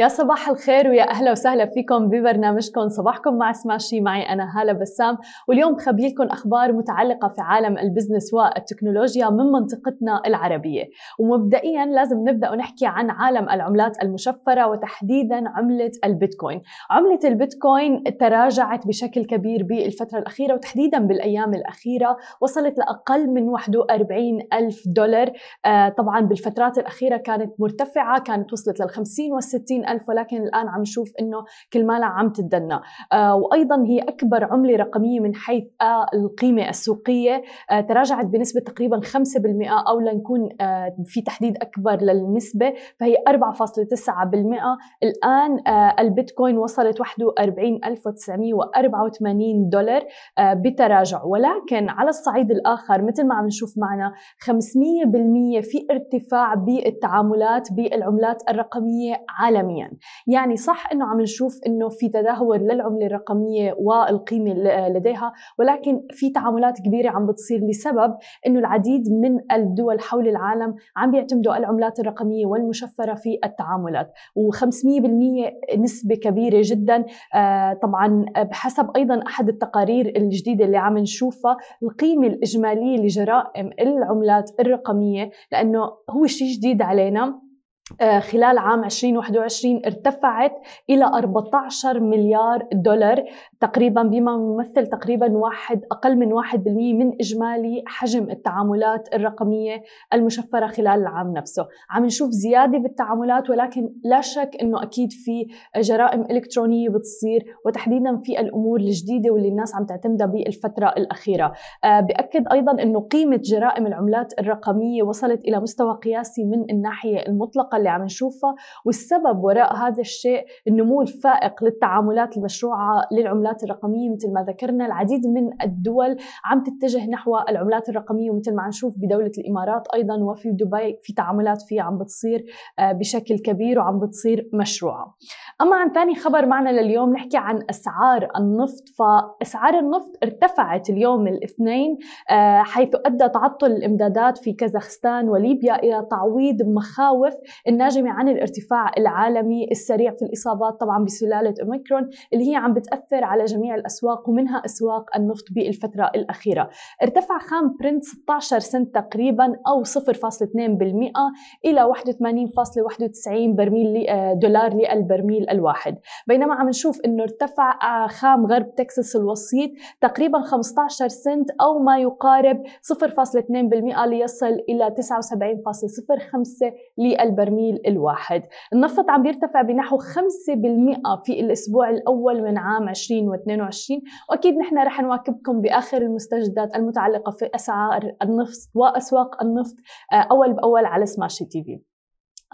يا صباح الخير ويا أهلا وسهلا فيكم ببرنامجكم. صباحكم مع سماشي معي أنا هالة بسام. واليوم بخبي لكم أخبار متعلقة في عالم البزنس والتكنولوجيا من منطقتنا العربية. ومبدئيا لازم نبدأ ونحكي عن عالم العملات المشفرة وتحديدا عملة البيتكوين. عملة البيتكوين تراجعت بشكل كبير بالفترة الأخيرة وتحديدا بالأيام الأخيرة. وصلت لأقل من 41 ألف دولار. آه طبعا بالفترات الأخيرة كانت مرتفعة كانت وصلت لل 50 وال 60 ألف ولكن الآن عم نشوف أنه كل مالها عم تدنى آه وأيضا هي أكبر عملة رقمية من حيث آه القيمة السوقية. آه تراجعت بنسبة تقريبا 5% أو لنكون في تحديد أكبر للنسبة فهي 4.9% الآن البيتكوين وصلت 41984 دولار بتراجع. ولكن على الصعيد الآخر مثل ما عم نشوف معنا 500% في ارتفاع بالتعاملات بالعملات الرقمية عالميا. عالميا يعني صح إنه عم نشوف إنه في تدهور للعملة الرقمية والقيمة لديها ولكن في تعاملات كبيرة عم بتصير لسبب إنه العديد من الدول حول العالم عم بيعتمدوا العملات الرقمية والمشفرة في التعاملات. و500% نسبة كبيرة جدا آه، طبعا بحسب أيضا أحد التقارير الجديدة اللي عم نشوفها القيمة الإجمالية لجرائم العملات الرقمية لأنه هو شيء جديد علينا. خلال عام 2021 ارتفعت إلى 14 مليار دولار. تقريبا بما يمثل تقريبا واحد أقل من 1% من إجمالي حجم التعاملات الرقمية المشفرة خلال العام نفسه. عم نشوف زيادة بالتعاملات ولكن لا شك أنه أكيد في جرائم إلكترونية بتصير وتحديدا في الأمور الجديدة واللي الناس عم تعتمدها بالفترة الأخيرة. آه، بأكد أيضا أنه قيمة جرائم العملات الرقمية وصلت إلى مستوى قياسي من الناحية المطلقة اللي عم نشوفها والسبب وراء هذا الشيء النمو الفائق للتعاملات المشروعة للعملات الرقمية مثل ما ذكرنا العديد من الدول عم تتجه نحو العملات الرقمية ومثل ما نشوف بدولة الإمارات أيضا وفي دبي في تعاملات فيها عم بتصير آه، بشكل كبير وعم بتصير مشروعة. أما عن ثاني خبر معنا لليوم نحكي عن أسعار النفط. فأسعار النفط ارتفعت اليوم الاثنين آه، حيث أدى تعطل الإمدادات في كازاخستان وليبيا إلى تعويض مخاوف الناجمة عن الارتفاع العالمي السريع في الإصابات طبعا بسلالة أوميكرون اللي هي عم بتأثر على جميع الأسواق ومنها أسواق النفط بالفترة الأخيرة. ارتفع خام برنت 16 سنت تقريبا أو 0.2% إلى 81.91 برميل آه، دولار للبرميل الواحد. بينما عم نشوف أنه ارتفع آه، خام غرب تكساس الوسيط تقريبا 15 سنت أو ما يقارب 0.2% ليصل إلى 79.05 للبرميل الواحد. النفط عم بيرتفع بنحو 5% في الأسبوع الأول من عام 2022 وأكيد نحن رح نواكبكم بآخر المستجدات المتعلقة في أسعار النفط وأسواق النفط آه، أول بأول على سماشي تي في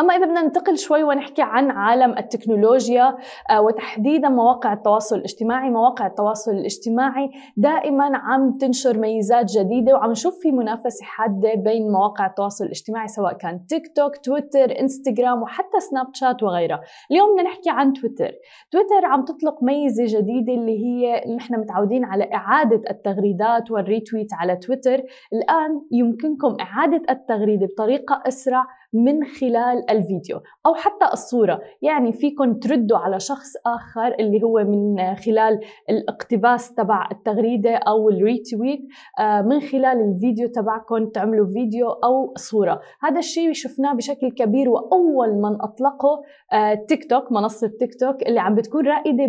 أما إذا بدنا ننتقل شوي ونحكي عن عالم التكنولوجيا آه، وتحديدا مواقع التواصل الاجتماعي. مواقع التواصل الاجتماعي دائما عم تنشر ميزات جديدة وعم نشوف في منافسة حادة بين مواقع التواصل الاجتماعي سواء كان تيك توك تويتر انستغرام وحتى سناب شات وغيرها. اليوم بدنا نحكي عن تويتر تويتر عم تطلق ميزة جديدة اللي هي نحن متعودين على إعادة التغريدات وال retweet على تويتر الآن يمكنكم إعادة التغريدة بطريقة أسرع من خلال الفيديو أو حتى الصورة. يعني فيكم تردوا على شخص آخر اللي هو من خلال الاقتباس تبع التغريدة أو ال retweet آه، من خلال الفيديو تبعكم تعملوا فيديو أو صورة. هذا الشيء شفناه بشكل كبير وأول من أطلقه آه، تيك توك منصة تيك توك اللي عم بتكون رائدة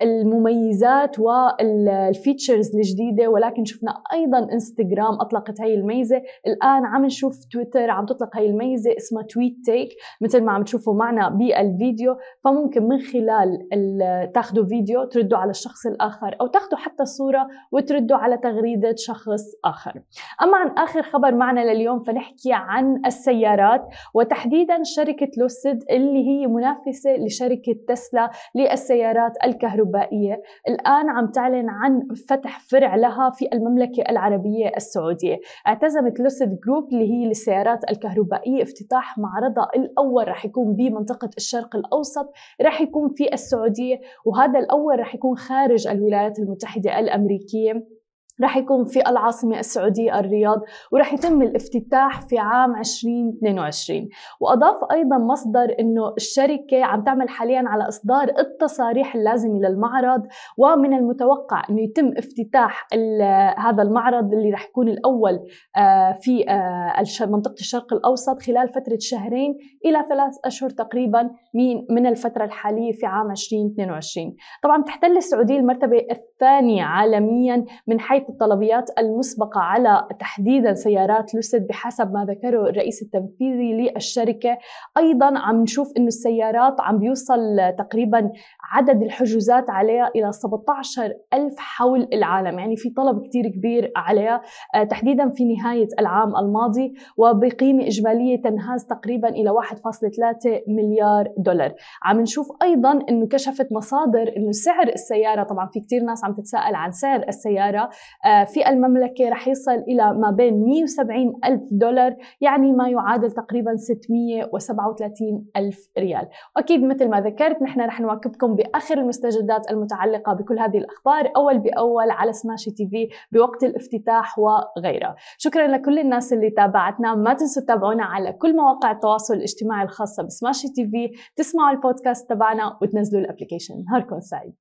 بالمميزات وال features الجديدة. ولكن شفنا أيضا انستغرام أطلقت هاي الميزة. الآن عم نشوف تويتر عم تطلق هاي الميزة. اسمها Tweet Take مثل ما عم تشوفوا معنا بالفيديو. فممكن من خلال تاخذوا فيديو تردوا على الشخص الآخر أو تاخذوا حتى صورة وتردوا على تغريدة شخص آخر. أما عن آخر خبر معنا لليوم فنحكي عن السيارات وتحديدا شركة لوسيد اللي هي منافسة لشركة تسلا للسيارات الكهربائية. الآن عم تعلن عن فتح فرع لها في المملكة العربية السعودية. اعتزمت لوسيد جروب اللي هي للسيارات الكهربائية. افتتاح معرضها الأول رح يكون بمنطقة الشرق الأوسط رح يكون في السعودية وهذا الأول رح يكون خارج الولايات المتحدة الأمريكية. رح يكون في العاصمة السعودية الرياض ورح يتم الافتتاح في عام 2022 وأضاف أيضا مصدر أنه الشركة عم تعمل حاليا على إصدار التصاريح اللازمة للمعرض ومن المتوقع أنه يتم افتتاح هذا المعرض اللي رح يكون الأول آه، في آه، منطقة الشرق الأوسط خلال فترة شهرين إلى ثلاث أشهر تقريبا من الفترة الحالية في عام 2022 طبعا تحتل السعودية المرتبة الثانية عالميا من حيث الطلبيات المسبقة على تحديدا سيارات لوسيد بحسب ما ذكره الرئيس التنفيذي للشركة. أيضا عم نشوف أنه السيارات عم بيوصل تقريبا عدد الحجوزات عليها إلى 17 ألف حول العالم. يعني في طلب كتير كبير عليها آه، تحديدا في نهاية العام الماضي وبقيمة إجمالية تنهاز تقريبا إلى 1.3 مليار دولار. عم نشوف أيضا أنه كشفت مصادر أنه سعر السيارة طبعا في كتير ناس عم تتساءل عن سعر السيارة. آه، في المملكة رح يصل إلى ما بين 170 ألف دولار يعني ما يعادل تقريبا 637 ألف ريال. وأكيد مثل ما ذكرت نحن رح نواكبكم بآخر المستجدات المتعلقة بكل هذه الأخبار أول بأول على سماشي تي في بوقت الافتتاح وغيرها. شكرا لكل الناس اللي تابعتنا. ما تنسوا تتابعونا على كل مواقع التواصل الاجتماعي الخاصة بسماشي تي في. تسمعوا البودكاست تبعنا وتنزلوا ال application نهاركم سعيد.